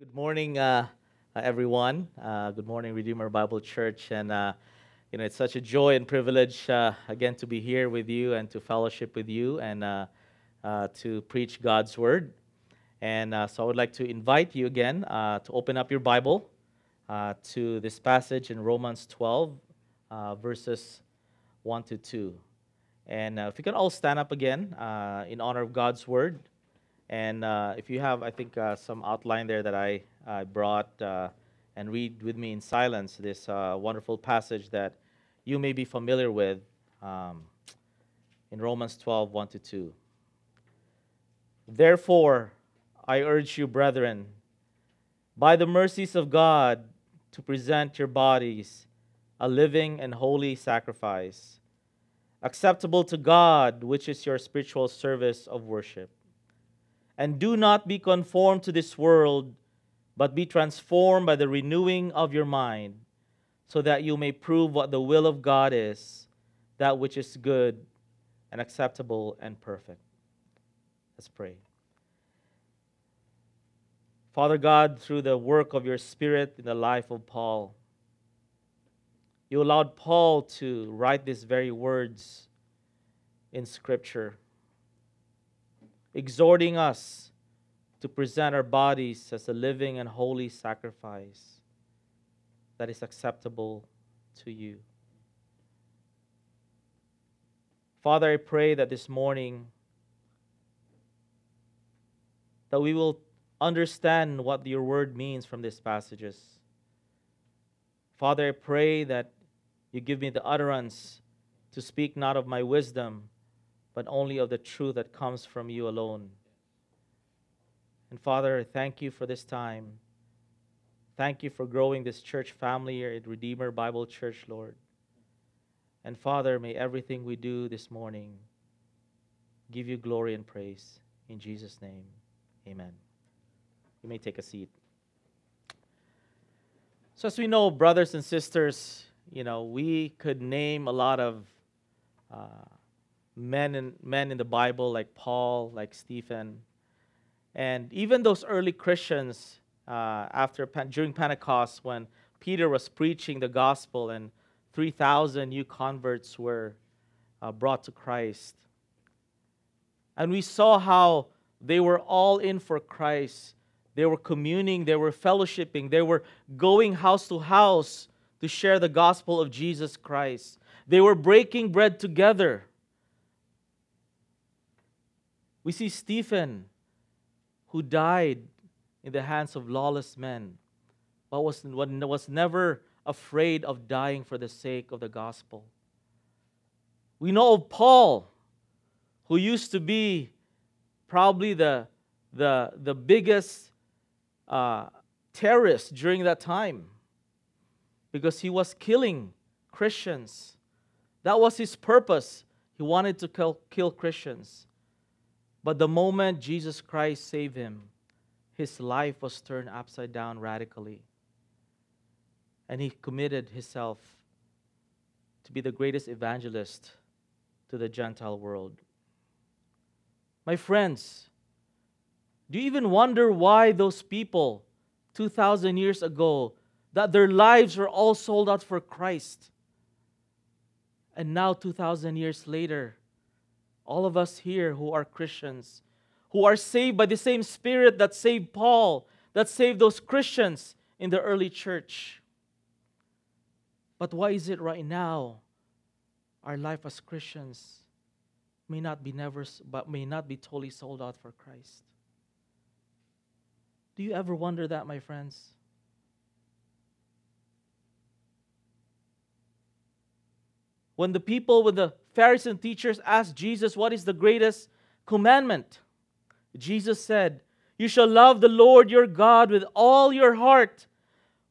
Good morning, uh, uh, everyone. Uh, good morning, Redeemer Bible Church. And, uh, you know, it's such a joy and privilege, uh, again, to be here with you and to fellowship with you and uh, to preach God's Word. And so I would like to invite you again to open up your Bible to this passage in Romans 12, verses 1 to 2. And if you can all stand up again in honor of God's Word. And uh, if you have, I think, uh, some outline there that I, I brought, uh, and read with me in silence this uh, wonderful passage that you may be familiar with um, in Romans 12 1 to 2. Therefore, I urge you, brethren, by the mercies of God, to present your bodies a living and holy sacrifice, acceptable to God, which is your spiritual service of worship. And do not be conformed to this world, but be transformed by the renewing of your mind, so that you may prove what the will of God is, that which is good and acceptable and perfect. Let's pray. Father God, through the work of your Spirit in the life of Paul, you allowed Paul to write these very words in Scripture exhorting us to present our bodies as a living and holy sacrifice that is acceptable to you. Father, I pray that this morning that we will understand what your word means from these passages. Father, I pray that you give me the utterance to speak not of my wisdom, but only of the truth that comes from you alone. And Father, thank you for this time. Thank you for growing this church family here at Redeemer Bible Church, Lord. And Father, may everything we do this morning give you glory and praise. In Jesus' name, amen. You may take a seat. So, as we know, brothers and sisters, you know, we could name a lot of uh, men in, men in the Bible like Paul, like Stephen. And even those early Christians, uh, after during Pentecost, when Peter was preaching the gospel and 3,000 new converts were uh, brought to Christ. And we saw how they were all in for Christ. They were communing, they were fellowshipping, they were going house to house to share the gospel of Jesus Christ. They were breaking bread together. We see Stephen, who died in the hands of lawless men, but was, was never afraid of dying for the sake of the gospel. We know of Paul, who used to be probably the, the, the biggest uh, terrorist during that time because he was killing Christians. That was his purpose. He wanted to kill, kill Christians. But the moment Jesus Christ saved him, his life was turned upside down radically. And he committed himself to be the greatest evangelist to the Gentile world. My friends, do you even wonder why those people 2,000 years ago, that their lives were all sold out for Christ? And now, 2,000 years later, all of us here who are Christians, who are saved by the same Spirit that saved Paul, that saved those Christians in the early church. But why is it right now our life as Christians may not be never but may not be totally sold out for Christ? Do you ever wonder that, my friends? when the people with the Pharisees and teachers asked Jesus, What is the greatest commandment? Jesus said, You shall love the Lord your God with all your heart,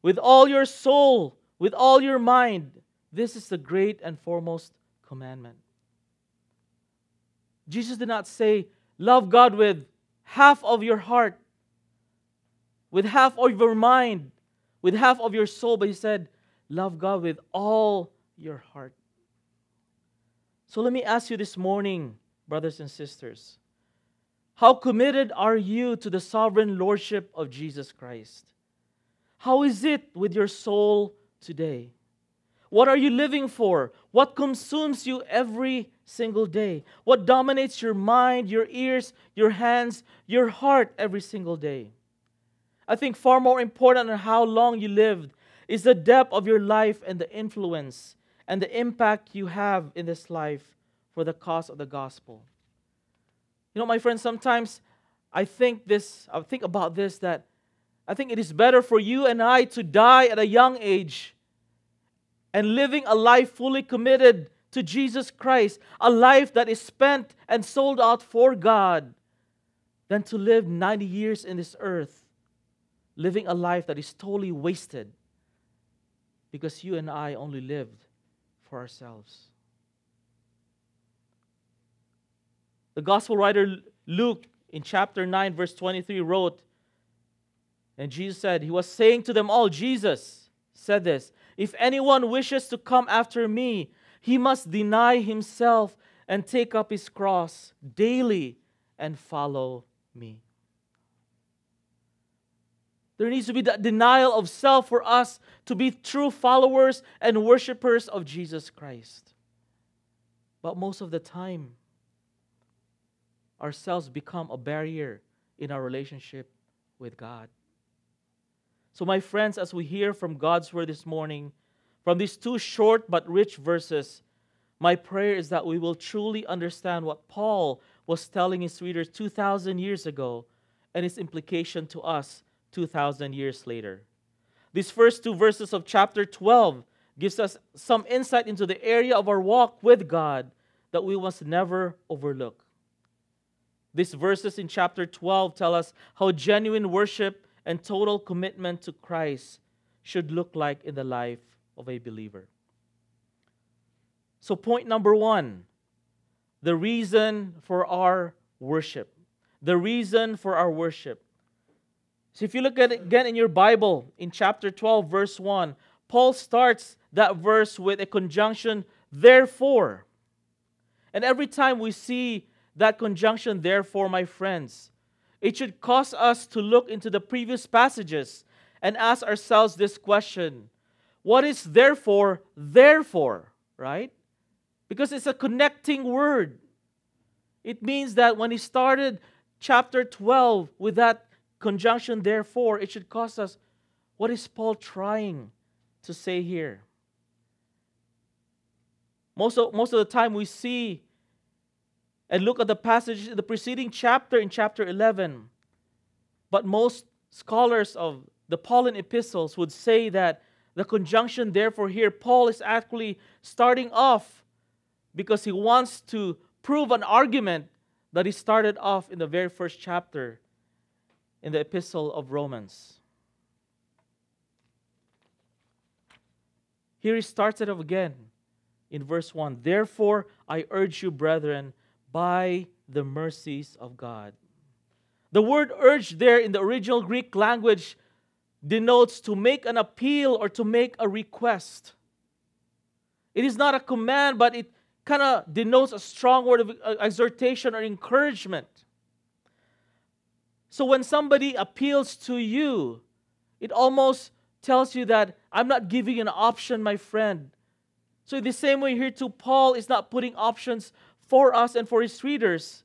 with all your soul, with all your mind. This is the great and foremost commandment. Jesus did not say, Love God with half of your heart, with half of your mind, with half of your soul, but he said, Love God with all your heart. So let me ask you this morning, brothers and sisters How committed are you to the sovereign lordship of Jesus Christ? How is it with your soul today? What are you living for? What consumes you every single day? What dominates your mind, your ears, your hands, your heart every single day? I think far more important than how long you lived is the depth of your life and the influence and the impact you have in this life for the cause of the gospel. You know, my friends, sometimes I think this, I think about this that I think it is better for you and I to die at a young age and living a life fully committed to Jesus Christ, a life that is spent and sold out for God, than to live 90 years in this earth, living a life that is totally wasted because you and I only lived ourselves. The gospel writer Luke in chapter 9, verse 23 wrote, and Jesus said, He was saying to them all, Jesus said this if anyone wishes to come after me, he must deny himself and take up his cross daily and follow me. There needs to be that denial of self for us to be true followers and worshipers of Jesus Christ. But most of the time, ourselves become a barrier in our relationship with God. So, my friends, as we hear from God's word this morning, from these two short but rich verses, my prayer is that we will truly understand what Paul was telling his readers 2,000 years ago and its implication to us 2,000 years later. These first two verses of chapter 12 gives us some insight into the area of our walk with God that we must never overlook. These verses in chapter 12 tell us how genuine worship and total commitment to Christ should look like in the life of a believer. So, point number one the reason for our worship. The reason for our worship. So, if you look at it again in your Bible, in chapter 12, verse 1, Paul starts that verse with a conjunction, therefore. And every time we see that conjunction, therefore, my friends, it should cause us to look into the previous passages and ask ourselves this question What is therefore, therefore, right? Because it's a connecting word. It means that when he started chapter 12 with that conjunction, therefore, it should cause us what is Paul trying to say here? Most of, most of the time we see and look at the passage the preceding chapter in chapter 11. But most scholars of the Pauline epistles would say that the conjunction, therefore, here, Paul is actually starting off because he wants to prove an argument that he started off in the very first chapter in the epistle of Romans. Here he starts it again in verse 1 Therefore, I urge you, brethren, by the mercies of God. The word urge there in the original Greek language denotes to make an appeal or to make a request. It is not a command, but it kind of denotes a strong word of exhortation or encouragement. So when somebody appeals to you, it almost tells you that I'm not giving an option, my friend. So, the same way here, too, Paul is not putting options for us and for his readers,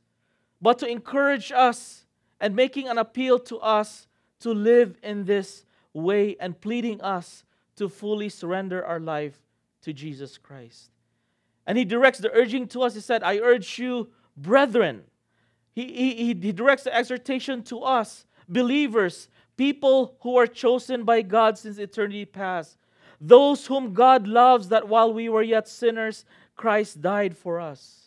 but to encourage us and making an appeal to us to live in this way and pleading us to fully surrender our life to Jesus Christ. And he directs the urging to us. He said, I urge you, brethren. He, he, he directs the exhortation to us, believers, people who are chosen by God since eternity past, those whom God loves, that while we were yet sinners, Christ died for us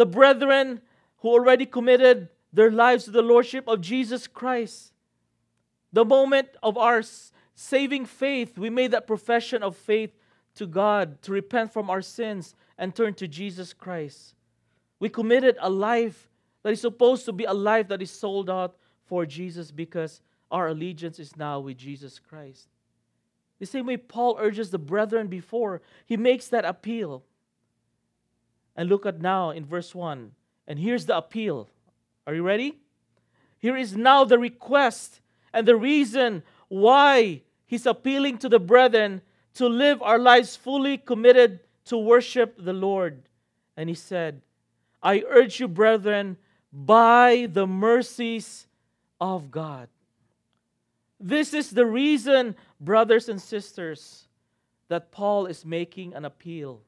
the brethren who already committed their lives to the Lordship of Jesus Christ. The moment of our saving faith, we made that profession of faith to God to repent from our sins and turn to Jesus Christ. We committed a life that is supposed to be a life that is sold out for Jesus because our allegiance is now with Jesus Christ. The same way Paul urges the brethren before, he makes that appeal. And look at now in verse 1. And here's the appeal Are you ready? Here is now the request and the reason why he's appealing to the brethren to live our lives fully committed to worship the Lord. And he said, I urge you, brethren, by the mercies of God. This is the reason, brothers and sisters, that Paul is making an appeal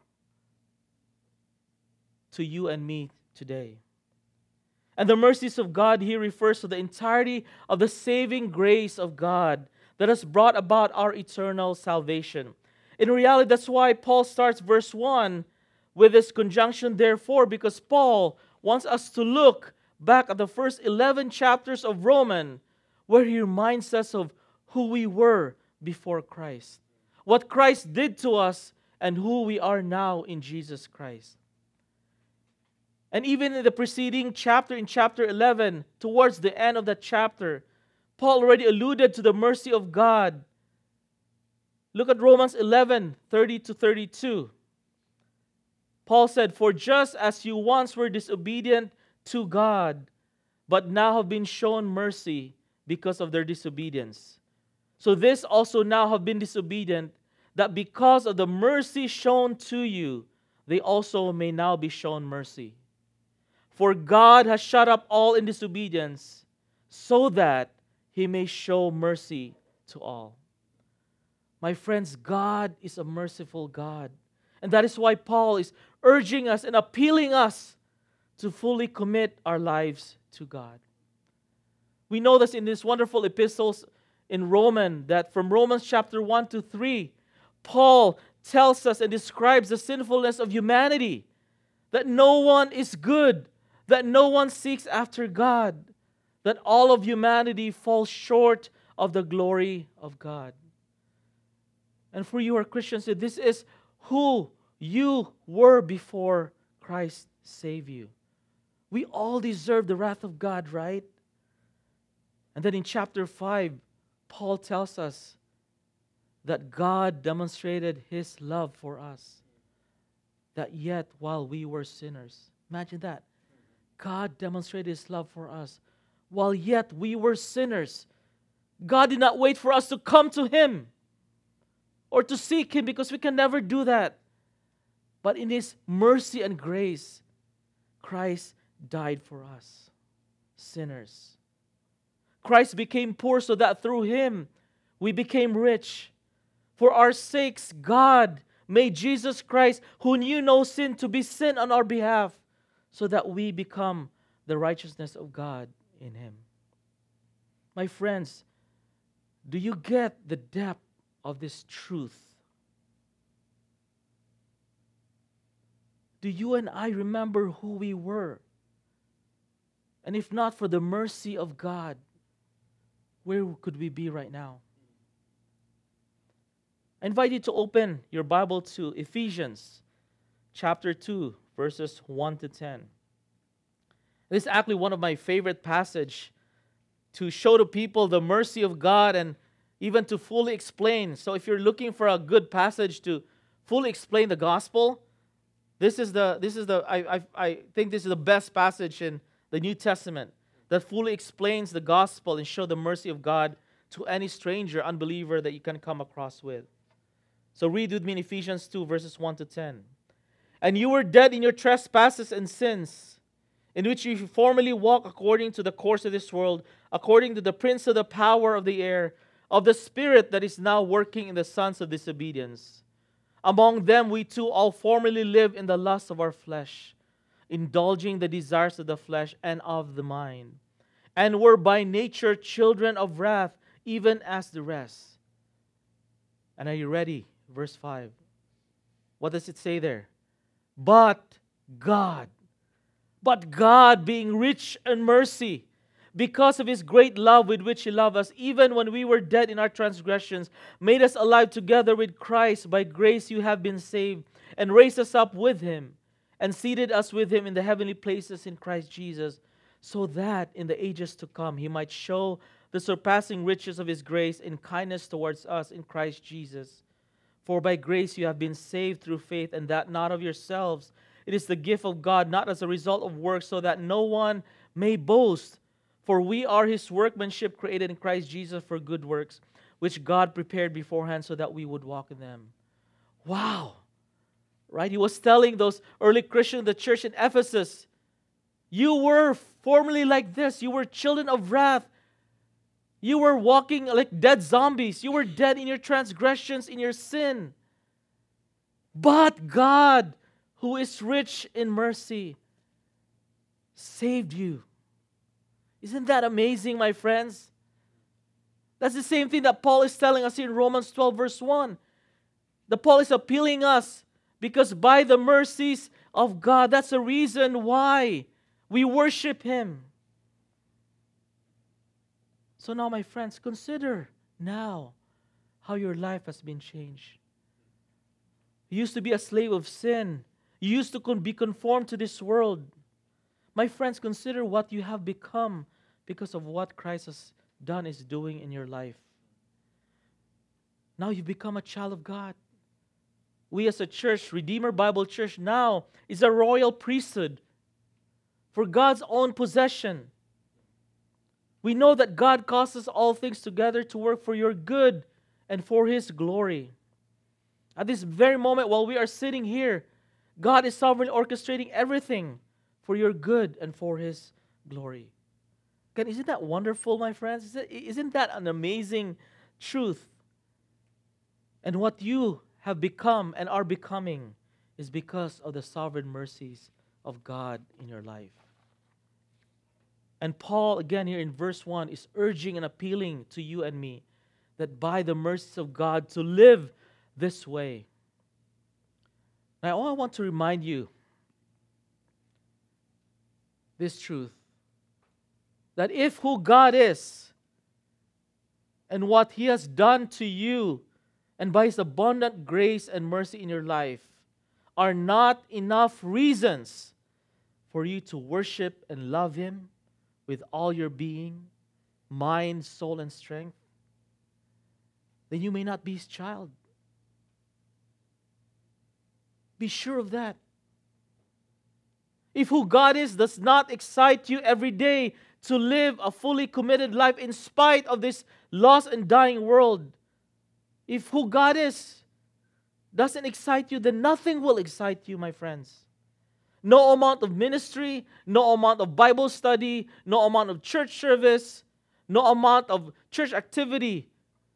to you and me today. And the mercies of God here refers to the entirety of the saving grace of God that has brought about our eternal salvation. In reality, that's why Paul starts verse 1 with this conjunction, therefore, because Paul wants us to look back at the first 11 chapters of Roman, where he reminds us of who we were before Christ, what Christ did to us, and who we are now in Jesus Christ. And even in the preceding chapter, in chapter 11, towards the end of that chapter, Paul already alluded to the mercy of God. Look at Romans 11 30 to 32. Paul said, For just as you once were disobedient to God, but now have been shown mercy because of their disobedience. So this also now have been disobedient, that because of the mercy shown to you, they also may now be shown mercy. For God has shut up all in disobedience, so that he may show mercy to all. My friends, God is a merciful God. And that is why Paul is urging us and appealing us to fully commit our lives to God. We know this in these wonderful epistles in Roman that from Romans chapter 1 to 3, Paul tells us and describes the sinfulness of humanity, that no one is good, that no one seeks after God, that all of humanity falls short of the glory of God. And for you, our Christians, this is who you were before Christ saved you. We all deserve the wrath of God, right? And then in chapter 5, Paul tells us that God demonstrated his love for us. That yet, while we were sinners, imagine that. God demonstrated his love for us. While yet we were sinners, God did not wait for us to come to him or to seek him because we can never do that. But in his mercy and grace, Christ died for us, sinners. Christ became poor so that through him we became rich. For our sakes, God made Jesus Christ, who knew no sin, to be sin on our behalf, so that we become the righteousness of God in him. My friends, do you get the depth of this truth? Do you and I remember who we were? And if not for the mercy of God, where could we be right now? I invite you to open your Bible to Ephesians chapter 2, verses 1 to 10. This is actually one of my favorite passage to show to people the mercy of God and even to fully explain. So if you're looking for a good passage to fully explain the gospel, this is the this is the I I, I think this is the best passage in the New Testament that fully explains the gospel and show the mercy of God to any stranger, unbeliever that you can come across with. So read with me in Ephesians 2, verses 1 to 10. And you were dead in your trespasses and sins, in which you formerly walked according to the course of this world, according to the prince of the power of the air, of the spirit that is now working in the sons of disobedience. Among them we too all formerly lived in the lust of our flesh indulging the desires of the flesh and of the mind, and were by nature children of wrath, even as the rest. And are you ready? Verse 5. What does it say there? But God, but God, being rich in mercy, because of his great love with which he loved us, even when we were dead in our transgressions, made us alive together with Christ. By grace you have been saved, and raised us up with him and seated us with him in the heavenly places in Christ Jesus, so that in the ages to come he might show the surpassing riches of his grace in kindness towards us in Christ Jesus. For by grace you have been saved through faith, and that not of yourselves. It is the gift of God, not as a result of works, so that no one may boast. For we are his workmanship created in Christ Jesus for good works, which God prepared beforehand so that we would walk in them. Wow. Right? He was telling those early Christians, the church in Ephesus, you were formerly like this. You were children of wrath. You were walking like dead zombies. You were dead in your transgressions, in your sin. But God, who is rich in mercy, saved you. Isn't that amazing, my friends? That's the same thing that Paul is telling us in Romans 12, verse 1. The Paul is appealing us because by the mercies of God, that's the reason why we worship Him. So now, my friends, consider now how your life has been changed. You used to be a slave of sin. You used to be conformed to this world. My friends, consider what you have become because of what Christ has done, is doing in your life. Now you've become a child of God. We, as a church, Redeemer Bible Church, now is a royal priesthood for God's own possession. We know that God causes all things together to work for your good and for His glory. At this very moment, while we are sitting here, God is sovereignly orchestrating everything for your good and for His glory. Again, isn't that wonderful, my friends? Isn't that an amazing truth? And what you have become and are becoming is because of the sovereign mercies of God in your life. And Paul, again, here in verse 1, is urging and appealing to you and me that by the mercies of God to live this way. Now, all I want to remind you this truth that if who God is and what He has done to you, and by His abundant grace and mercy in your life, are not enough reasons for you to worship and love Him with all your being, mind, soul, and strength, then you may not be His child. Be sure of that. If who God is does not excite you every day to live a fully committed life in spite of this lost and dying world, if who God is doesn't excite you, then nothing will excite you, my friends. No amount of ministry, no amount of Bible study, no amount of church service, no amount of church activity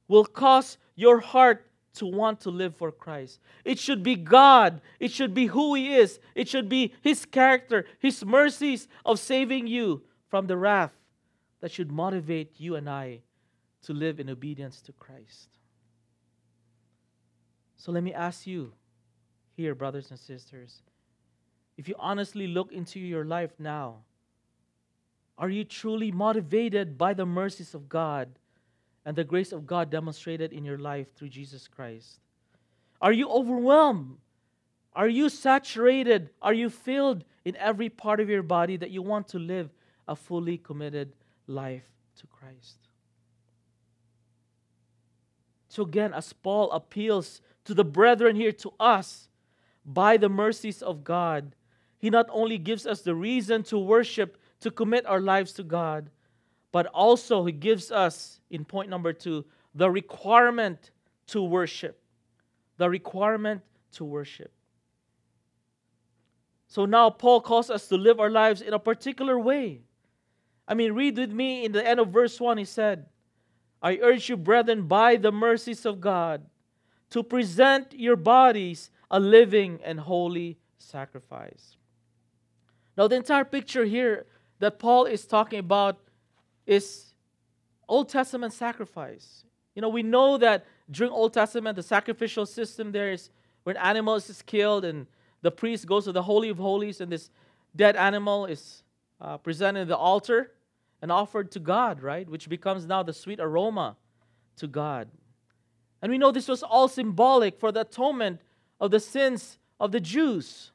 will cause your heart to want to live for Christ. It should be God. It should be who He is. It should be His character, His mercies of saving you from the wrath that should motivate you and I to live in obedience to Christ. So let me ask you here, brothers and sisters if you honestly look into your life now, are you truly motivated by the mercies of God and the grace of God demonstrated in your life through Jesus Christ? Are you overwhelmed? Are you saturated? Are you filled in every part of your body that you want to live a fully committed life to Christ? So, again, as Paul appeals to the brethren here, to us, by the mercies of God, he not only gives us the reason to worship, to commit our lives to God, but also He gives us, in point number two, the requirement to worship. The requirement to worship. So now Paul calls us to live our lives in a particular way. I mean, read with me in the end of verse 1, he said, I urge you, brethren, by the mercies of God, to present your bodies a living and holy sacrifice. Now, the entire picture here that Paul is talking about is Old Testament sacrifice. You know, we know that during Old Testament, the sacrificial system there is when animals is killed and the priest goes to the Holy of Holies and this dead animal is uh, presented at the altar and offered to God, right? Which becomes now the sweet aroma to God. And we know this was all symbolic for the atonement of the sins of the Jews.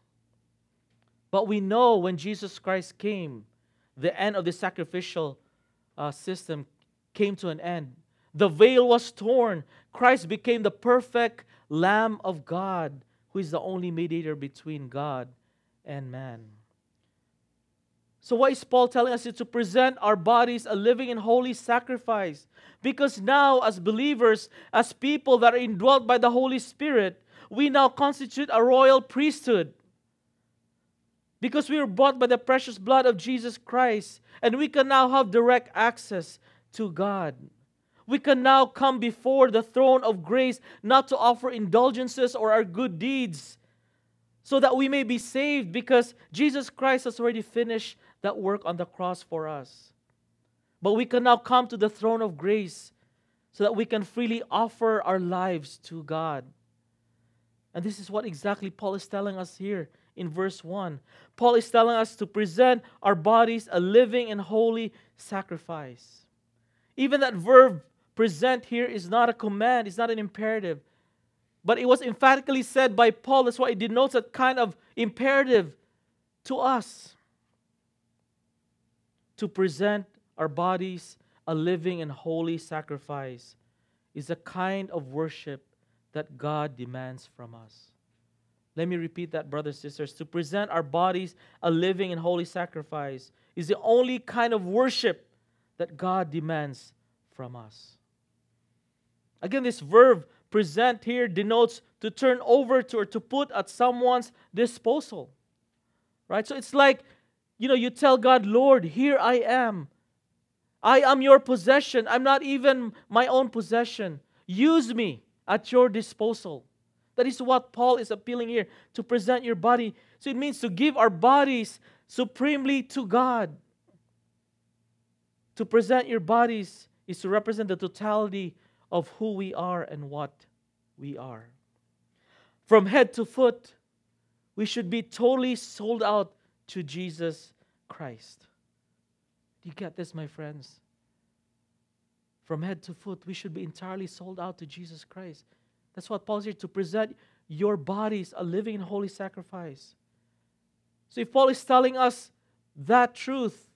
But we know when Jesus Christ came, the end of the sacrificial uh, system came to an end. The veil was torn. Christ became the perfect Lamb of God, who is the only mediator between God and man. So, why is Paul telling us to present our bodies a living and holy sacrifice? Because now, as believers, as people that are indwelt by the Holy Spirit, we now constitute a royal priesthood. Because we were bought by the precious blood of Jesus Christ, and we can now have direct access to God. We can now come before the throne of grace not to offer indulgences or our good deeds so that we may be saved because Jesus Christ has already finished that work on the cross for us. But we can now come to the throne of grace so that we can freely offer our lives to God. And this is what exactly Paul is telling us here in verse 1. Paul is telling us to present our bodies a living and holy sacrifice. Even that verb present here is not a command, it's not an imperative. But it was emphatically said by Paul. That's why it denotes a kind of imperative to us to present our bodies a living and holy sacrifice is a kind of worship that God demands from us. Let me repeat that, brothers and sisters. To present our bodies a living and holy sacrifice is the only kind of worship that God demands from us. Again, this verb present here denotes to turn over to or to put at someone's disposal. Right? So it's like, you know, you tell God, Lord, here I am. I am your possession. I'm not even my own possession. Use me at your disposal. That is what Paul is appealing here to present your body. So it means to give our bodies supremely to God. To present your bodies is to represent the totality of who we are and what we are. From head to foot, we should be totally sold out to Jesus Christ. Do you get this, my friends? From head to foot, we should be entirely sold out to Jesus Christ. That's what Paul's here to present your bodies a living and holy sacrifice. So if Paul is telling us that truth,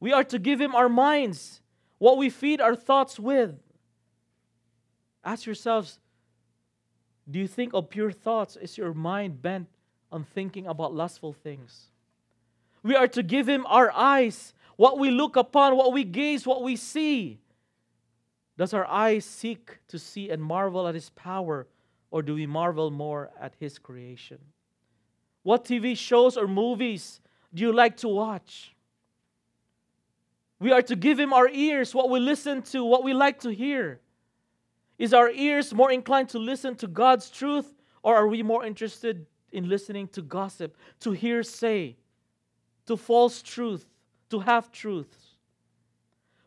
we are to give him our minds, what we feed our thoughts with. Ask yourselves do you think of pure thoughts? Is your mind bent on thinking about lustful things? We are to give Him our eyes, what we look upon, what we gaze, what we see. Does our eyes seek to see and marvel at His power, or do we marvel more at His creation? What TV shows or movies do you like to watch? We are to give Him our ears, what we listen to, what we like to hear. Is our ears more inclined to listen to God's truth, or are we more interested in listening to gossip, to hearsay, to false truth, to half truths?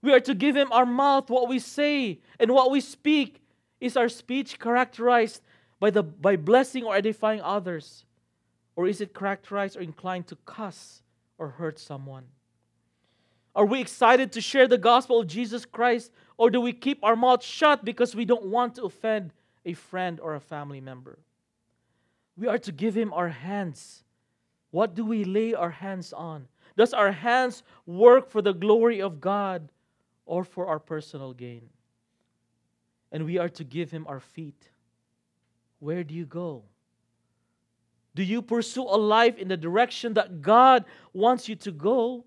We are to give Him our mouth, what we say and what we speak. Is our speech characterized by, the, by blessing or edifying others? Or is it characterized or inclined to cuss or hurt someone? Are we excited to share the gospel of Jesus Christ or do we keep our mouth shut because we don't want to offend a friend or a family member? We are to give him our hands. What do we lay our hands on? Does our hands work for the glory of God or for our personal gain? And we are to give him our feet. Where do you go? Do you pursue a life in the direction that God wants you to go?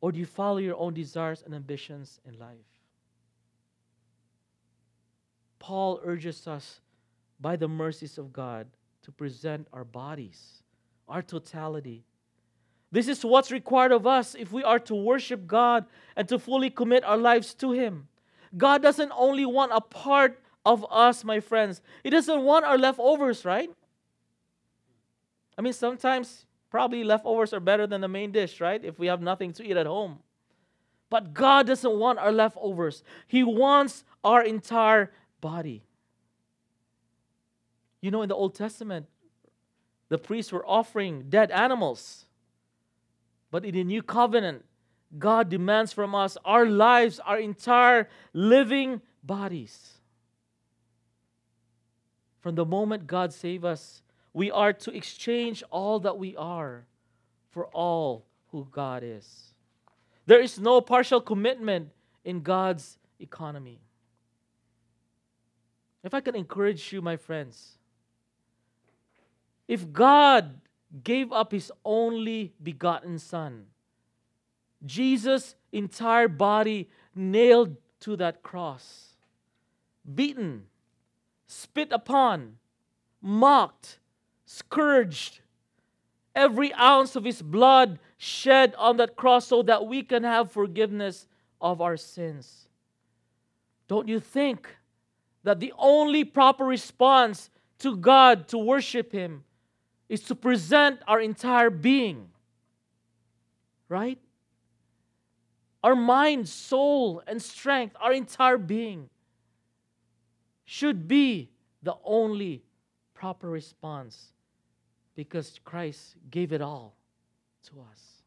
Or do you follow your own desires and ambitions in life? Paul urges us by the mercies of God to present our bodies, our totality. This is what's required of us if we are to worship God and to fully commit our lives to Him. God doesn't only want a part of us, my friends, He doesn't want our leftovers, right? I mean, sometimes probably leftovers are better than the main dish, right? If we have nothing to eat at home. But God doesn't want our leftovers, He wants our entire body. You know, in the Old Testament, the priests were offering dead animals. But in the new covenant, God demands from us our lives, our entire living bodies. From the moment God saved us, we are to exchange all that we are for all who God is. There is no partial commitment in God's economy. If I can encourage you, my friends, if God gave up his only begotten Son. Jesus' entire body nailed to that cross, beaten, spit upon, mocked, scourged. Every ounce of his blood shed on that cross so that we can have forgiveness of our sins. Don't you think that the only proper response to God to worship Him is to present our entire being? Right? Our mind, soul, and strength, our entire being should be the only proper response because Christ gave it all to us.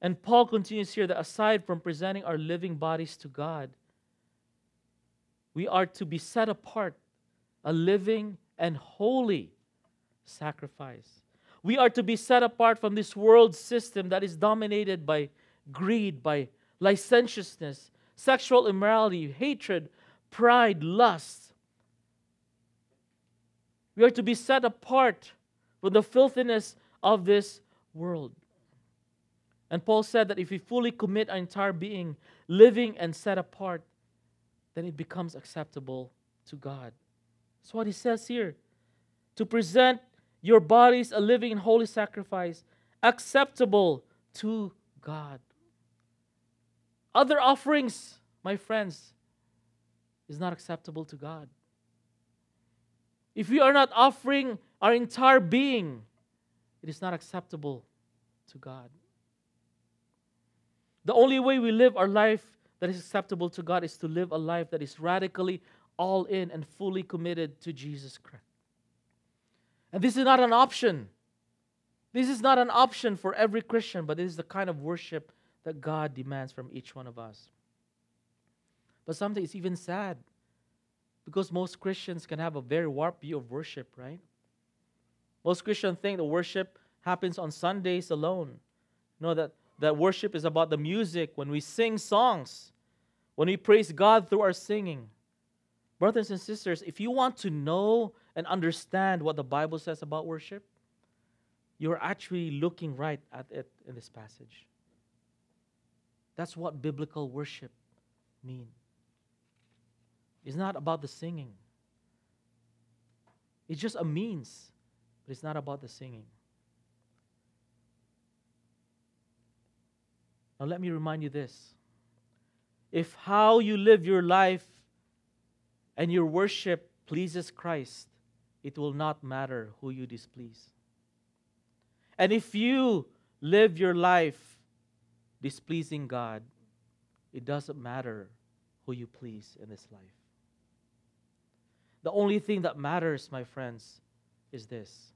And Paul continues here that aside from presenting our living bodies to God, we are to be set apart, a living and holy sacrifice. We are to be set apart from this world system that is dominated by greed, by licentiousness, sexual immorality, hatred, pride, lust. We are to be set apart from the filthiness of this world. And Paul said that if we fully commit our entire being, living and set apart, then it becomes acceptable to God. That's what he says here. To present your bodies a living and holy sacrifice, acceptable to God. Other offerings, my friends, is not acceptable to God. If we are not offering our entire being, it is not acceptable to God. The only way we live our life that is acceptable to God is to live a life that is radically all in and fully committed to Jesus Christ. And this is not an option. This is not an option for every Christian, but this is the kind of worship that God demands from each one of us. But sometimes it's even sad because most Christians can have a very warped view of worship, right? Most Christians think the worship happens on Sundays alone. You know that that worship is about the music, when we sing songs, when we praise God through our singing. Brothers and sisters, if you want to know and understand what the Bible says about worship, you're actually looking right at it in this passage. That's what biblical worship means. It's not about the singing. It's just a means, but it's not about the singing. Now, let me remind you this. If how you live your life and your worship pleases Christ, it will not matter who you displease. And if you live your life displeasing God, it doesn't matter who you please in this life. The only thing that matters, my friends, is this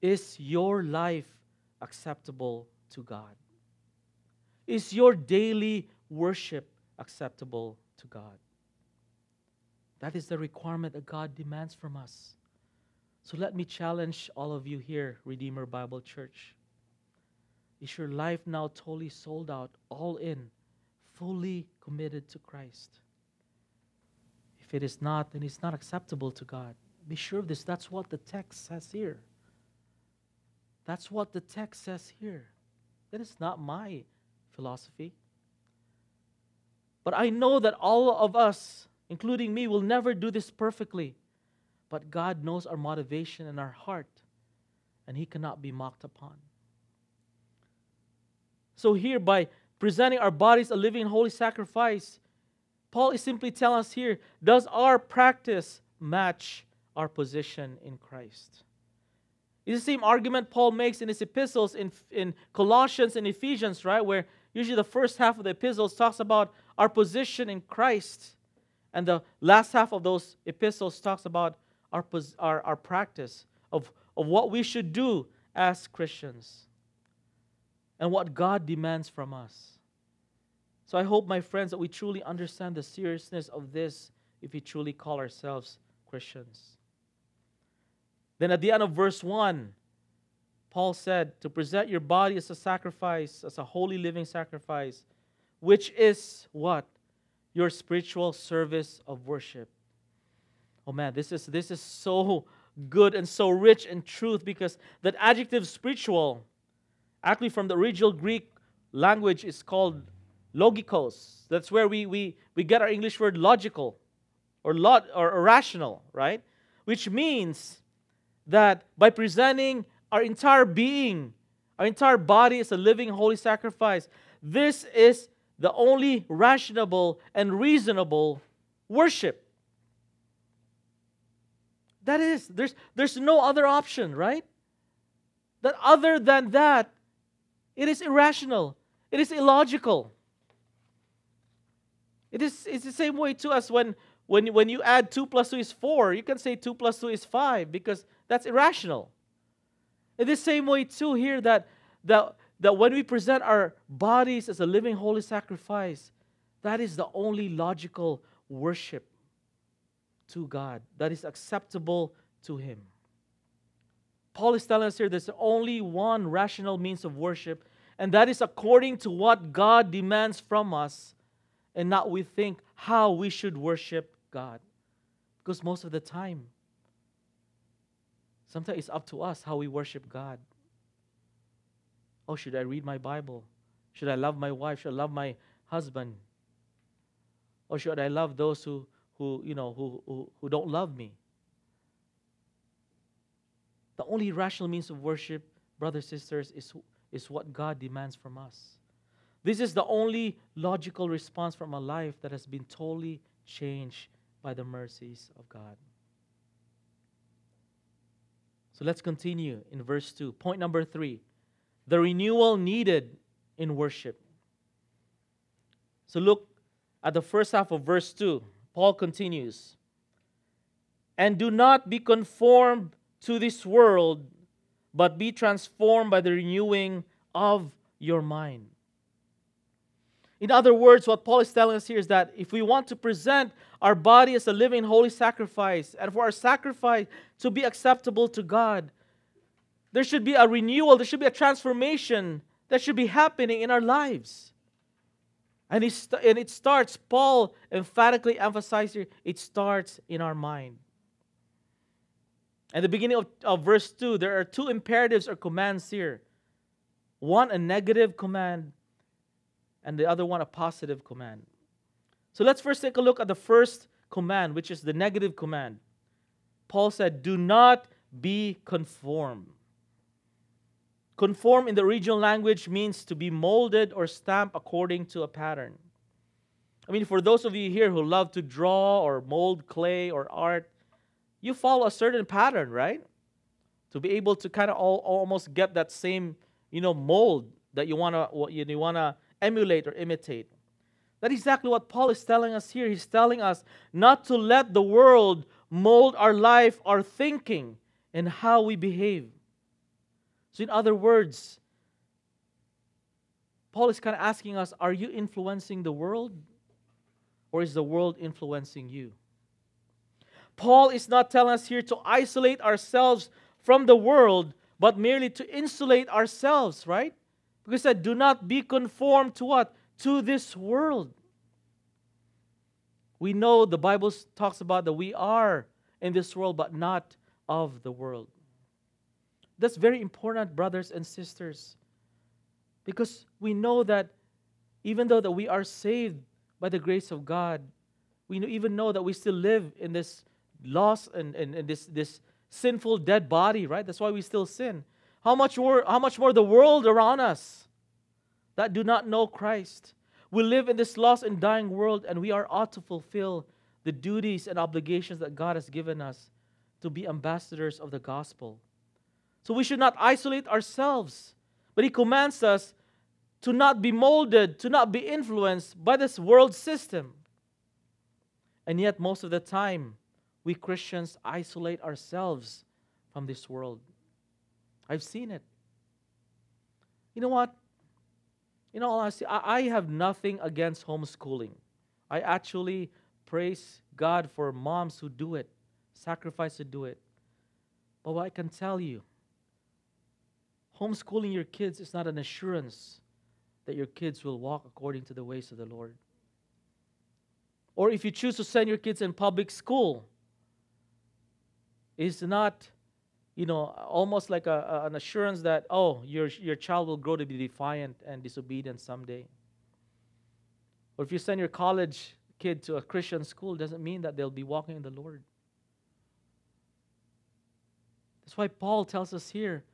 Is your life acceptable to God? Is your daily worship acceptable to God? That is the requirement that God demands from us. So let me challenge all of you here, Redeemer Bible Church. Is your life now totally sold out, all in, fully committed to Christ? If it is not, then it's not acceptable to God. Be sure of this. That's what the text says here. That's what the text says here. That is not my philosophy. But I know that all of us, including me, will never do this perfectly. But God knows our motivation and our heart, and He cannot be mocked upon. So, here, by presenting our bodies a living and holy sacrifice, Paul is simply telling us here does our practice match our position in Christ? It's the same argument Paul makes in his epistles in, in Colossians and Ephesians, right? Where usually the first half of the epistles talks about our position in Christ, and the last half of those epistles talks about our, our, our practice of, of what we should do as Christians and what God demands from us. So I hope, my friends, that we truly understand the seriousness of this if we truly call ourselves Christians. Then at the end of verse 1, Paul said, to present your body as a sacrifice, as a holy living sacrifice, which is what? Your spiritual service of worship. Oh man, this is this is so good and so rich in truth because that adjective spiritual, actually from the original Greek language, is called logikos. That's where we, we, we get our English word logical or, lot, or rational, right? Which means that by presenting our entire being, our entire body as a living holy sacrifice, this is the only rational and reasonable worship. That is, there's, there's no other option, right? That other than that, it is irrational, it is illogical. It is it's the same way to us when, when, when you add 2 plus 2 is 4, you can say 2 plus 2 is 5 because that's irrational. In the same way, too, here that, that, that when we present our bodies as a living holy sacrifice, that is the only logical worship to God that is acceptable to Him. Paul is telling us here there's only one rational means of worship, and that is according to what God demands from us, and not we think how we should worship God. Because most of the time, sometimes it's up to us how we worship God. Oh, should I read my Bible? Should I love my wife? Should I love my husband? Or should I love those who who, you know, who, who, who don't love me. The only rational means of worship, brothers sisters, is, is what God demands from us. This is the only logical response from a life that has been totally changed by the mercies of God. So let's continue in verse 2. Point number 3 the renewal needed in worship. So look at the first half of verse 2. Paul continues, and do not be conformed to this world, but be transformed by the renewing of your mind. In other words, what Paul is telling us here is that if we want to present our body as a living holy sacrifice, and for our sacrifice to be acceptable to God, there should be a renewal, there should be a transformation that should be happening in our lives. And, and it starts, Paul emphatically emphasizes it starts in our mind. At the beginning of, of verse 2, there are two imperatives or commands here one, a negative command, and the other one, a positive command. So let's first take a look at the first command, which is the negative command. Paul said, Do not be conformed. Conform in the original language means to be molded or stamped according to a pattern. I mean, for those of you here who love to draw or mold clay or art, you follow a certain pattern, right? To be able to kind of all, almost get that same, you know, mold that you want to you want to emulate or imitate. That's exactly what Paul is telling us here. He's telling us not to let the world mold our life, our thinking, and how we behave. So, in other words, Paul is kind of asking us are you influencing the world or is the world influencing you? Paul is not telling us here to isolate ourselves from the world, but merely to insulate ourselves, right? Because he said, do not be conformed to what? To this world. We know the Bible talks about that we are in this world, but not of the world. That's very important, brothers and sisters. Because we know that even though that we are saved by the grace of God, we even know that we still live in this lost and, and, and this, this sinful dead body, right? That's why we still sin. How much more how much more the world around us that do not know Christ? We live in this lost and dying world, and we are ought to fulfill the duties and obligations that God has given us to be ambassadors of the gospel. So we should not isolate ourselves. But he commands us to not be molded, to not be influenced by this world system. And yet, most of the time, we Christians isolate ourselves from this world. I've seen it. You know what? You know, honestly, I, I have nothing against homeschooling. I actually praise God for moms who do it, sacrifice to do it. But what I can tell you, homeschooling your kids is not an assurance that your kids will walk according to the ways of the Lord. Or if you choose to send your kids in public school, is not, you know, almost like a, a, an assurance that, oh, your, your child will grow to be defiant and disobedient someday. Or if you send your college kid to a Christian school, doesn't mean that they'll be walking in the Lord. That's why Paul tells us here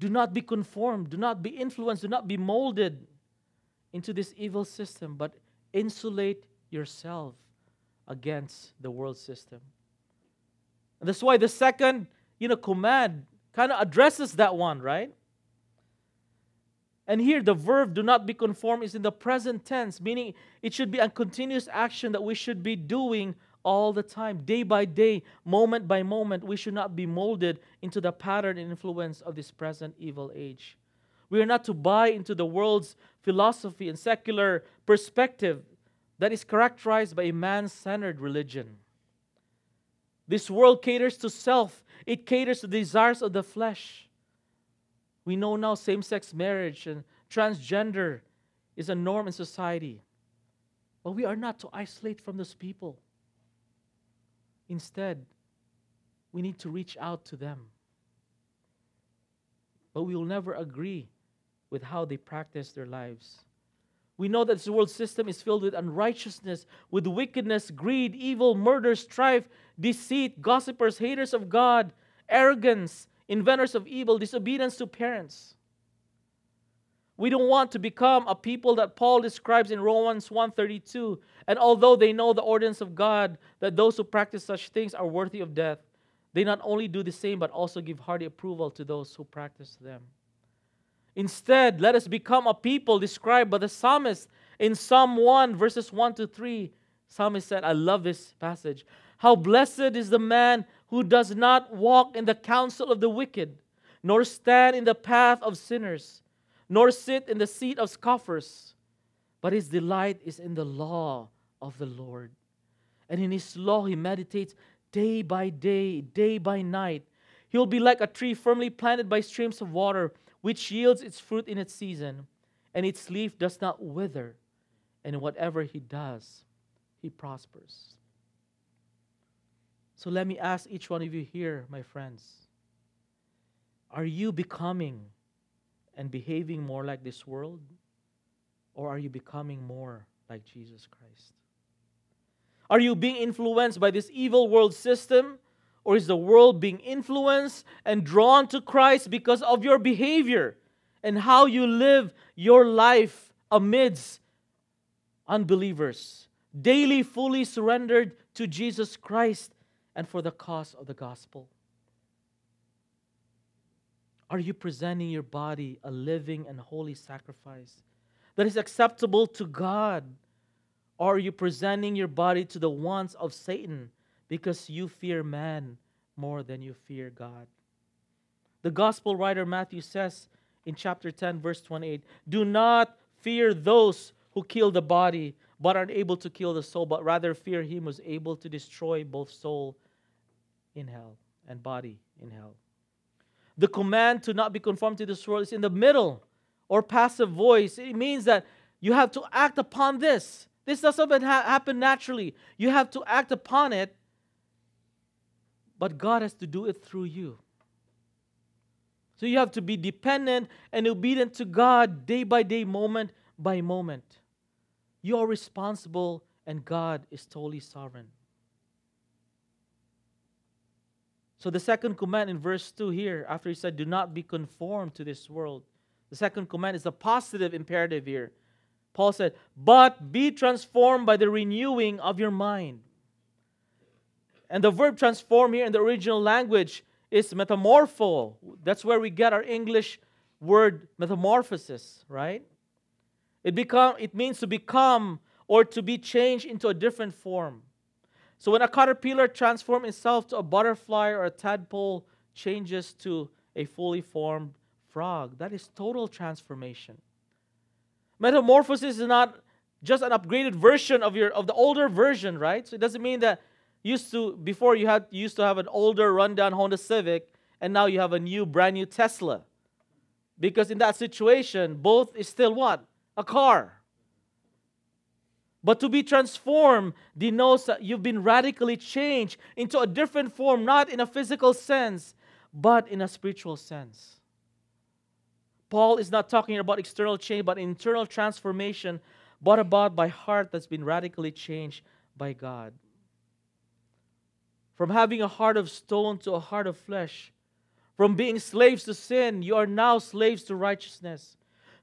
do not be conformed, do not be influenced, do not be molded into this evil system, but insulate yourself against the world system. And that's why the second, you know, command kind of addresses that one, right? And here the verb do not be conformed is in the present tense, meaning it should be a continuous action that we should be doing all the time, day by day, moment by moment. We should not be molded into the pattern and influence of this present evil age. We are not to buy into the world's philosophy and secular perspective that is characterized by a man centered religion. This world caters to self, it caters to the desires of the flesh. We know now same sex marriage and transgender is a norm in society. But we are not to isolate from those people. Instead, we need to reach out to them. But we will never agree with how they practice their lives. We know that this world system is filled with unrighteousness, with wickedness, greed, evil, murder, strife, deceit, gossipers, haters of God, arrogance, inventors of evil, disobedience to parents. We don't want to become a people that Paul describes in Romans 1:32. And although they know the ordinance of God that those who practice such things are worthy of death, they not only do the same but also give hearty approval to those who practice them. Instead, let us become a people described by the psalmist in Psalm 1, verses 1 to 3. Psalmist said, I love this passage. How blessed is the man who does not walk in the counsel of the wicked, nor stand in the path of sinners, nor sit in the seat of scoffers, but his delight is in the law of the Lord. And in his law he meditates day by day, day by night. He'll be like a tree firmly planted by streams of water which yields its fruit in its season, and its leaf does not wither, and whatever he does, he prospers. So let me ask each one of you here, my friends are you becoming and behaving more like this world, or are you becoming more like Jesus Christ? Are you being influenced by this evil world system? Or is the world being influenced and drawn to Christ because of your behavior and how you live your life amidst unbelievers? Daily fully surrendered to Jesus Christ and for the cause of the gospel. Are you presenting your body a living and holy sacrifice that is acceptable to God? Or are you presenting your body to the wants of Satan because you fear man more than you fear God. The gospel writer Matthew says in chapter 10, verse 28 Do not fear those who kill the body, but are able to kill the soul, but rather fear him who is able to destroy both soul in hell and body in hell. The command to not be conformed to this world is in the middle or passive voice. It means that you have to act upon this. This doesn't happen naturally. You have to act upon it but God has to do it through you. So you have to be dependent and obedient to God day by day, moment by moment. You are responsible, and God is totally sovereign. So the second command in verse 2 here, after he said, Do not be conformed to this world, the second command is a positive imperative here. Paul said, But be transformed by the renewing of your mind. And the verb transform here in the original language is metamorpho. That's where we get our English word metamorphosis, right? It become it means to become or to be changed into a different form. So when a caterpillar transforms itself to a butterfly or a tadpole changes to a fully formed frog, that is total transformation. Metamorphosis is not just an upgraded version of your of the older version, right? So it doesn't mean that used to before you had you used to have an older rundown Honda Civic and now you have a new brand new Tesla. Because in that situation, both is still what? A car. But to be transformed denotes that you've been radically changed into a different form, not in a physical sense, but in a spiritual sense. Paul is not talking about external change, but internal transformation brought about by heart that's been radically changed by God. From having a heart of stone to a heart of flesh. From being slaves to sin, you are now slaves to righteousness.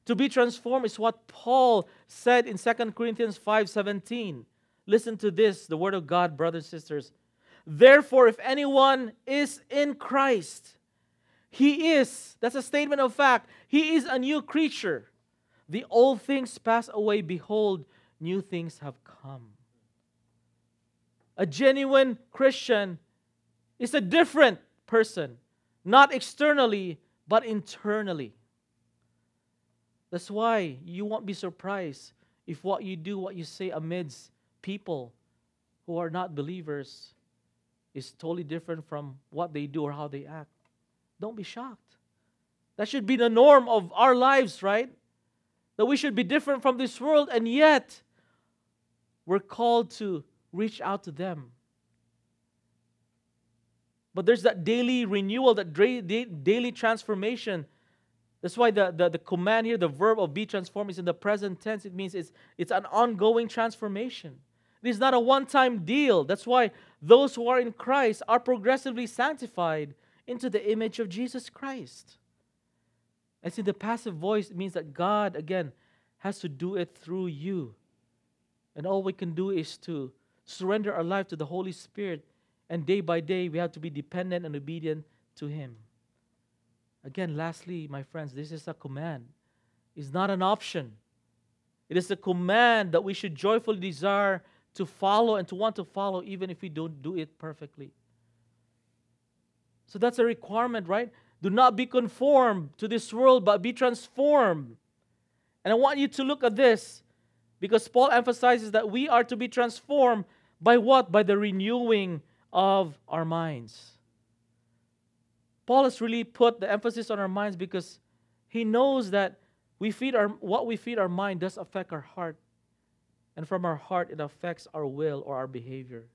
To be transformed is what Paul said in 2 Corinthians 5:17. Listen to this, the word of God, brothers and sisters. Therefore, if anyone is in Christ, he is, that's a statement of fact, he is a new creature. The old things pass away, behold, new things have come. A genuine Christian is a different person, not externally, but internally. That's why you won't be surprised if what you do, what you say amidst people who are not believers is totally different from what they do or how they act. Don't be shocked. That should be the norm of our lives, right? That we should be different from this world, and yet we're called to reach out to them. But there's that daily renewal, that daily transformation. That's why the, the, the command here, the verb of be transformed, is in the present tense. It means it's, it's an ongoing transformation. It is not a one time deal. That's why those who are in Christ are progressively sanctified into the image of Jesus Christ. And see, the passive voice means that God, again, has to do it through you. And all we can do is to surrender our life to the Holy Spirit. And day by day, we have to be dependent and obedient to Him. Again, lastly, my friends, this is a command. It's not an option. It is a command that we should joyfully desire to follow and to want to follow, even if we don't do it perfectly. So that's a requirement, right? Do not be conformed to this world, but be transformed. And I want you to look at this because Paul emphasizes that we are to be transformed by what? By the renewing of our minds. Paul has really put the emphasis on our minds because he knows that we feed our what we feed our mind does affect our heart. And from our heart it affects our will or our behavior.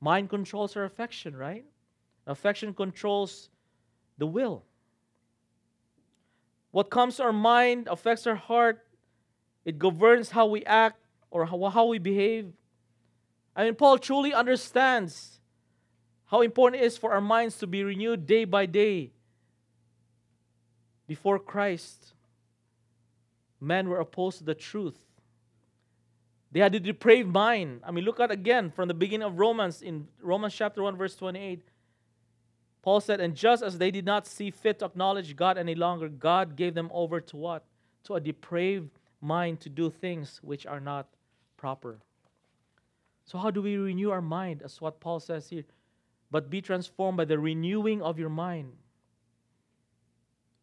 Mind controls our affection, right? Affection controls the will. What comes to our mind affects our heart. It governs how we act or how, how we behave. I mean, Paul truly understands how important it is for our minds to be renewed day by day. Before Christ, men were opposed to the truth. They had a depraved mind. I mean, look at again from the beginning of Romans, in Romans chapter 1, verse 28. Paul said, And just as they did not see fit to acknowledge God any longer, God gave them over to what? To a depraved mind to do things which are not proper. So, how do we renew our mind? As what Paul says here. But be transformed by the renewing of your mind.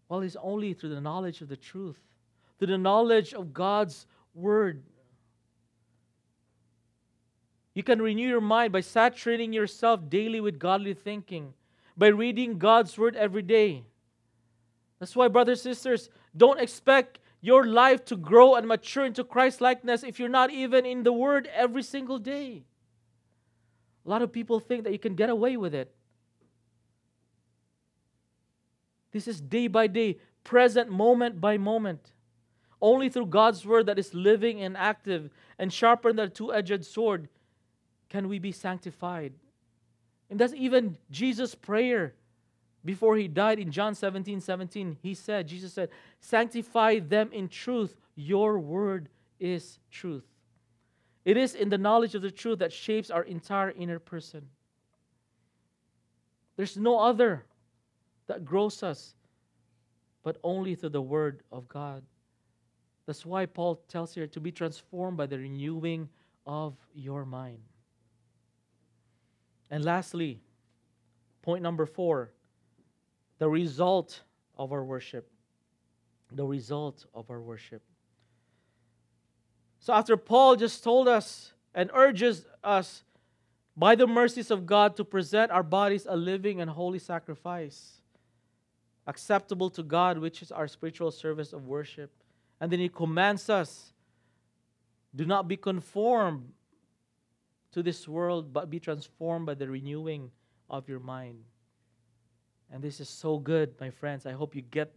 Well, it's only through the knowledge of the truth, through the knowledge of God's word. You can renew your mind by saturating yourself daily with godly thinking by reading God's word every day. That's why, brothers and sisters, don't expect your life to grow and mature into Christ likeness if you're not even in the word every single day. A lot of people think that you can get away with it. This is day by day, present moment by moment. Only through God's word that is living and active and sharper than a two edged sword can we be sanctified and that's even Jesus' prayer before he died in John 17 17. He said, Jesus said, Sanctify them in truth. Your word is truth. It is in the knowledge of the truth that shapes our entire inner person. There's no other that grows us, but only through the word of God. That's why Paul tells here to be transformed by the renewing of your mind. And lastly, point number four the result of our worship. The result of our worship. So, after Paul just told us and urges us by the mercies of God to present our bodies a living and holy sacrifice, acceptable to God, which is our spiritual service of worship. And then he commands us Do not be conformed to this world, but be transformed by the renewing of your mind. And this is so good, my friends. I hope you get,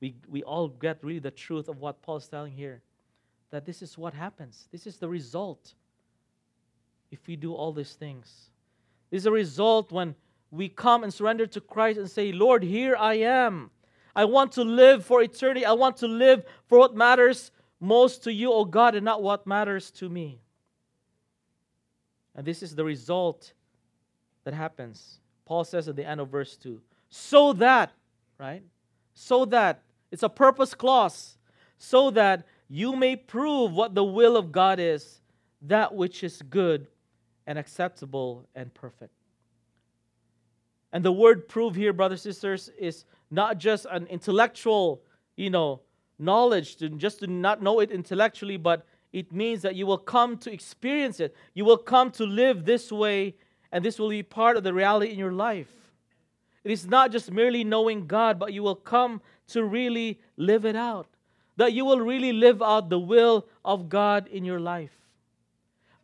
we, we all get really the truth of what Paul's telling here. That this is what happens. This is the result if we do all these things. This is a result when we come and surrender to Christ and say, Lord, here I am. I want to live for eternity. I want to live for what matters most to you, O God, and not what matters to me. And this is the result that happens. Paul says at the end of verse 2 so that, right? So that, it's a purpose clause, so that you may prove what the will of God is, that which is good and acceptable and perfect. And the word prove here, brothers and sisters, is not just an intellectual, you know, knowledge, just to not know it intellectually, but it means that you will come to experience it. You will come to live this way, and this will be part of the reality in your life. It is not just merely knowing God, but you will come to really live it out. That you will really live out the will of God in your life.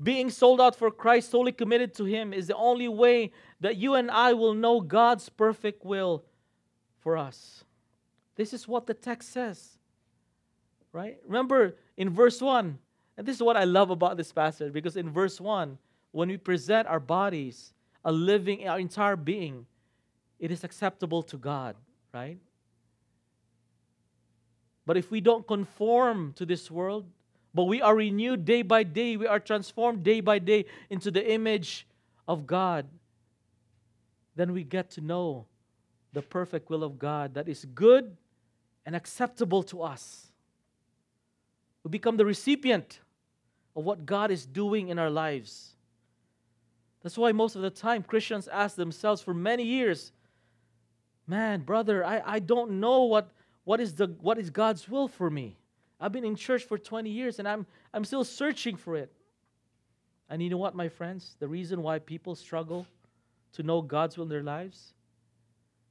Being sold out for Christ, solely committed to Him, is the only way that you and I will know God's perfect will for us. This is what the text says. Right? Remember in verse 1, and this is what I love about this passage because in verse 1, when we present our bodies, a living, our entire being, it is acceptable to God, right? But if we don't conform to this world, but we are renewed day by day, we are transformed day by day into the image of God, then we get to know the perfect will of God that is good and acceptable to us. We become the recipient of what God is doing in our lives. That's why most of the time Christians ask themselves for many years, man, brother, I, I don't know what, what, is the, what is God's will for me. I've been in church for 20 years and I'm, I'm still searching for it. And you know what, my friends? The reason why people struggle to know God's will in their lives?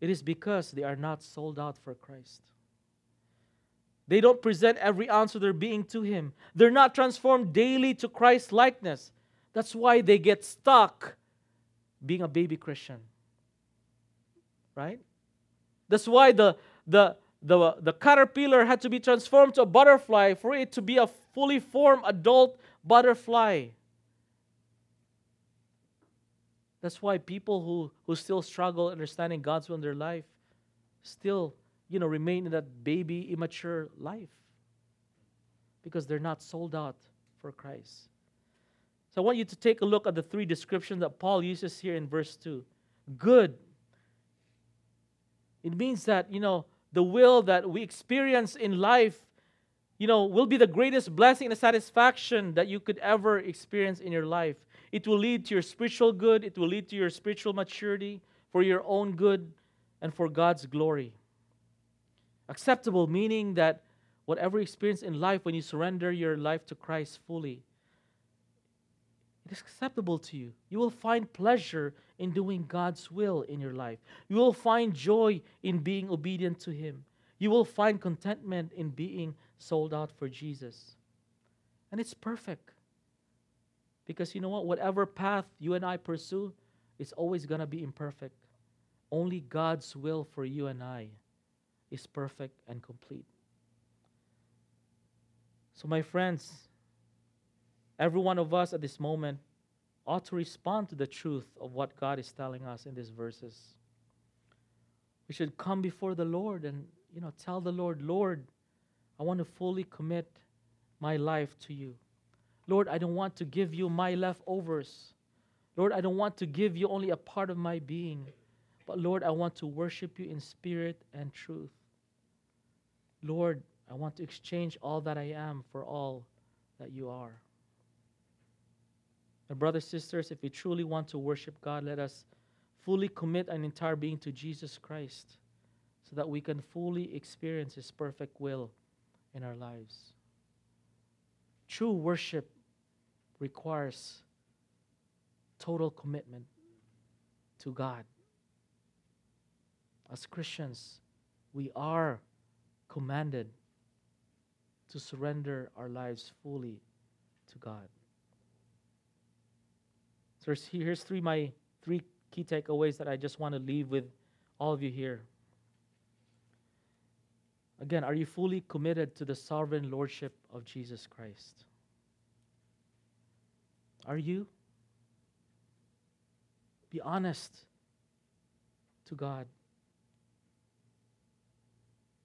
It is because they are not sold out for Christ. They don't present every ounce of their being to Him. They're not transformed daily to Christ's likeness. That's why they get stuck being a baby Christian. Right? That's why the, the, the, the caterpillar had to be transformed to a butterfly for it to be a fully formed adult butterfly. That's why people who, who still struggle understanding God's will in their life still, you know, remain in that baby, immature life. Because they're not sold out for Christ. So I want you to take a look at the three descriptions that Paul uses here in verse 2. Good. It means that, you know, the will that we experience in life, you know, will be the greatest blessing and satisfaction that you could ever experience in your life. It will lead to your spiritual good, it will lead to your spiritual maturity, for your own good, and for God's glory. Acceptable, meaning that whatever experience in life when you surrender your life to Christ fully, it is acceptable to you. You will find pleasure in doing God's will in your life. You will find joy in being obedient to Him. You will find contentment in being sold out for Jesus. And it's perfect. Because you know what? Whatever path you and I pursue, it's always going to be imperfect. Only God's will for you and I is perfect and complete. So, my friends, every one of us at this moment ought to respond to the truth of what God is telling us in these verses. We should come before the Lord and you know tell the Lord, Lord, I want to fully commit my life to you. Lord, I don't want to give you my leftovers. Lord, I don't want to give you only a part of my being, but Lord, I want to worship you in spirit and truth. Lord, I want to exchange all that I am for all that you are. My brothers, sisters, if we truly want to worship God, let us fully commit an entire being to Jesus Christ so that we can fully experience His perfect will in our lives. True worship requires total commitment to God. As Christians, we are commanded to surrender our lives fully to God. So here's three my three key takeaways that I just want to leave with all of you here. Again, are you fully committed to the sovereign lordship of Jesus Christ? Are you? Be honest to God.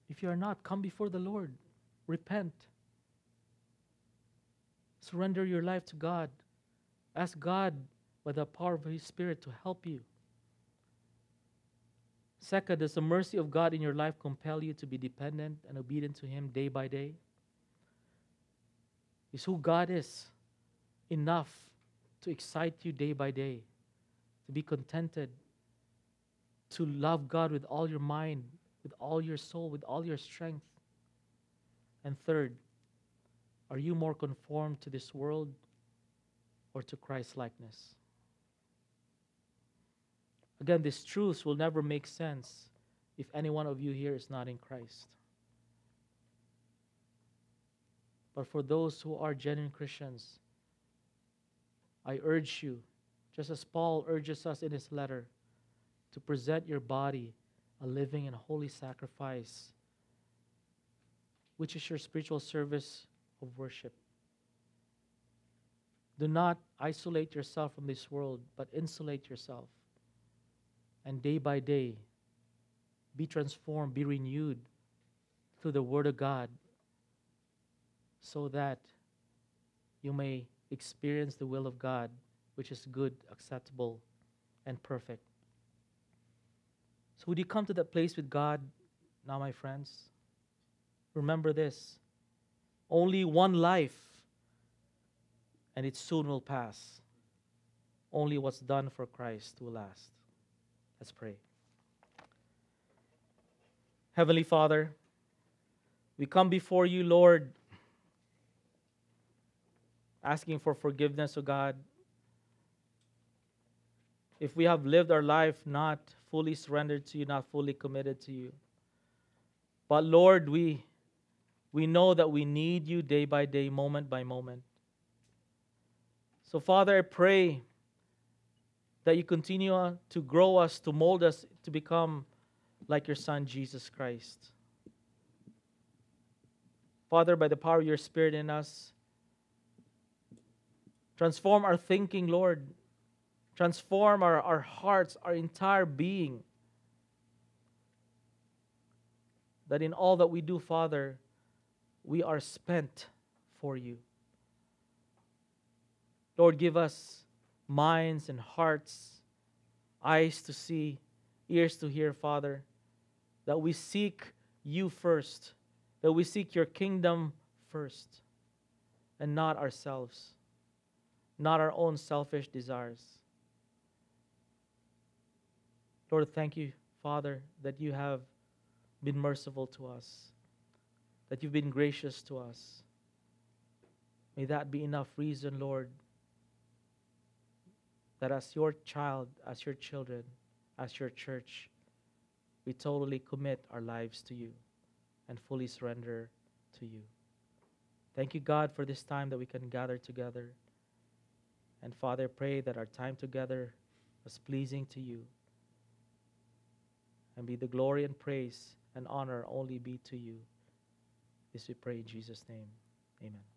If you are not, come before the Lord. Repent. Surrender your life to God. Ask God by the power of His Spirit to help you. Second, does the mercy of God in your life compel you to be dependent and obedient to Him day by day? Is who God is enough to excite you day by day, to be contented, to love God with all your mind, with all your soul, with all your strength? And third, are you more conformed to this world or to Christ's likeness? Again, these truths will never make sense if any one of you here is not in Christ. But for those who are genuine Christians, I urge you, just as Paul urges us in his letter, to present your body a living and holy sacrifice, which is your spiritual service of worship. Do not isolate yourself from this world, but insulate yourself. And day by day, be transformed, be renewed through the Word of God, so that you may experience the will of God, which is good, acceptable, and perfect. So, would you come to that place with God now, my friends? Remember this only one life, and it soon will pass. Only what's done for Christ will last. Let's pray. Heavenly Father, we come before you, Lord, asking for forgiveness, O oh God. If we have lived our life not fully surrendered to you, not fully committed to you. But Lord, we we know that we need you day by day, moment by moment. So, Father, I pray that you continue uh, to grow us, to mold us to become like your Son, Jesus Christ. Father, by the power of your Spirit in us, transform our thinking, Lord. Transform our, our hearts, our entire being. That in all that we do, Father, we are spent for you. Lord, give us minds and hearts, eyes to see, ears to hear, Father, that we seek you first, that we seek your kingdom first, and not ourselves, not our own selfish desires. Lord, thank you, Father, that you have been merciful to us that you've been gracious to us. May that be enough reason, Lord, that as your child, as your children, as your church, we totally commit our lives to you and fully surrender to you. Thank you, God, for this time that we can gather together. And Father, pray that our time together was pleasing to you. And be the glory and praise and honor only be to you. This we pray in Jesus' name. Amen.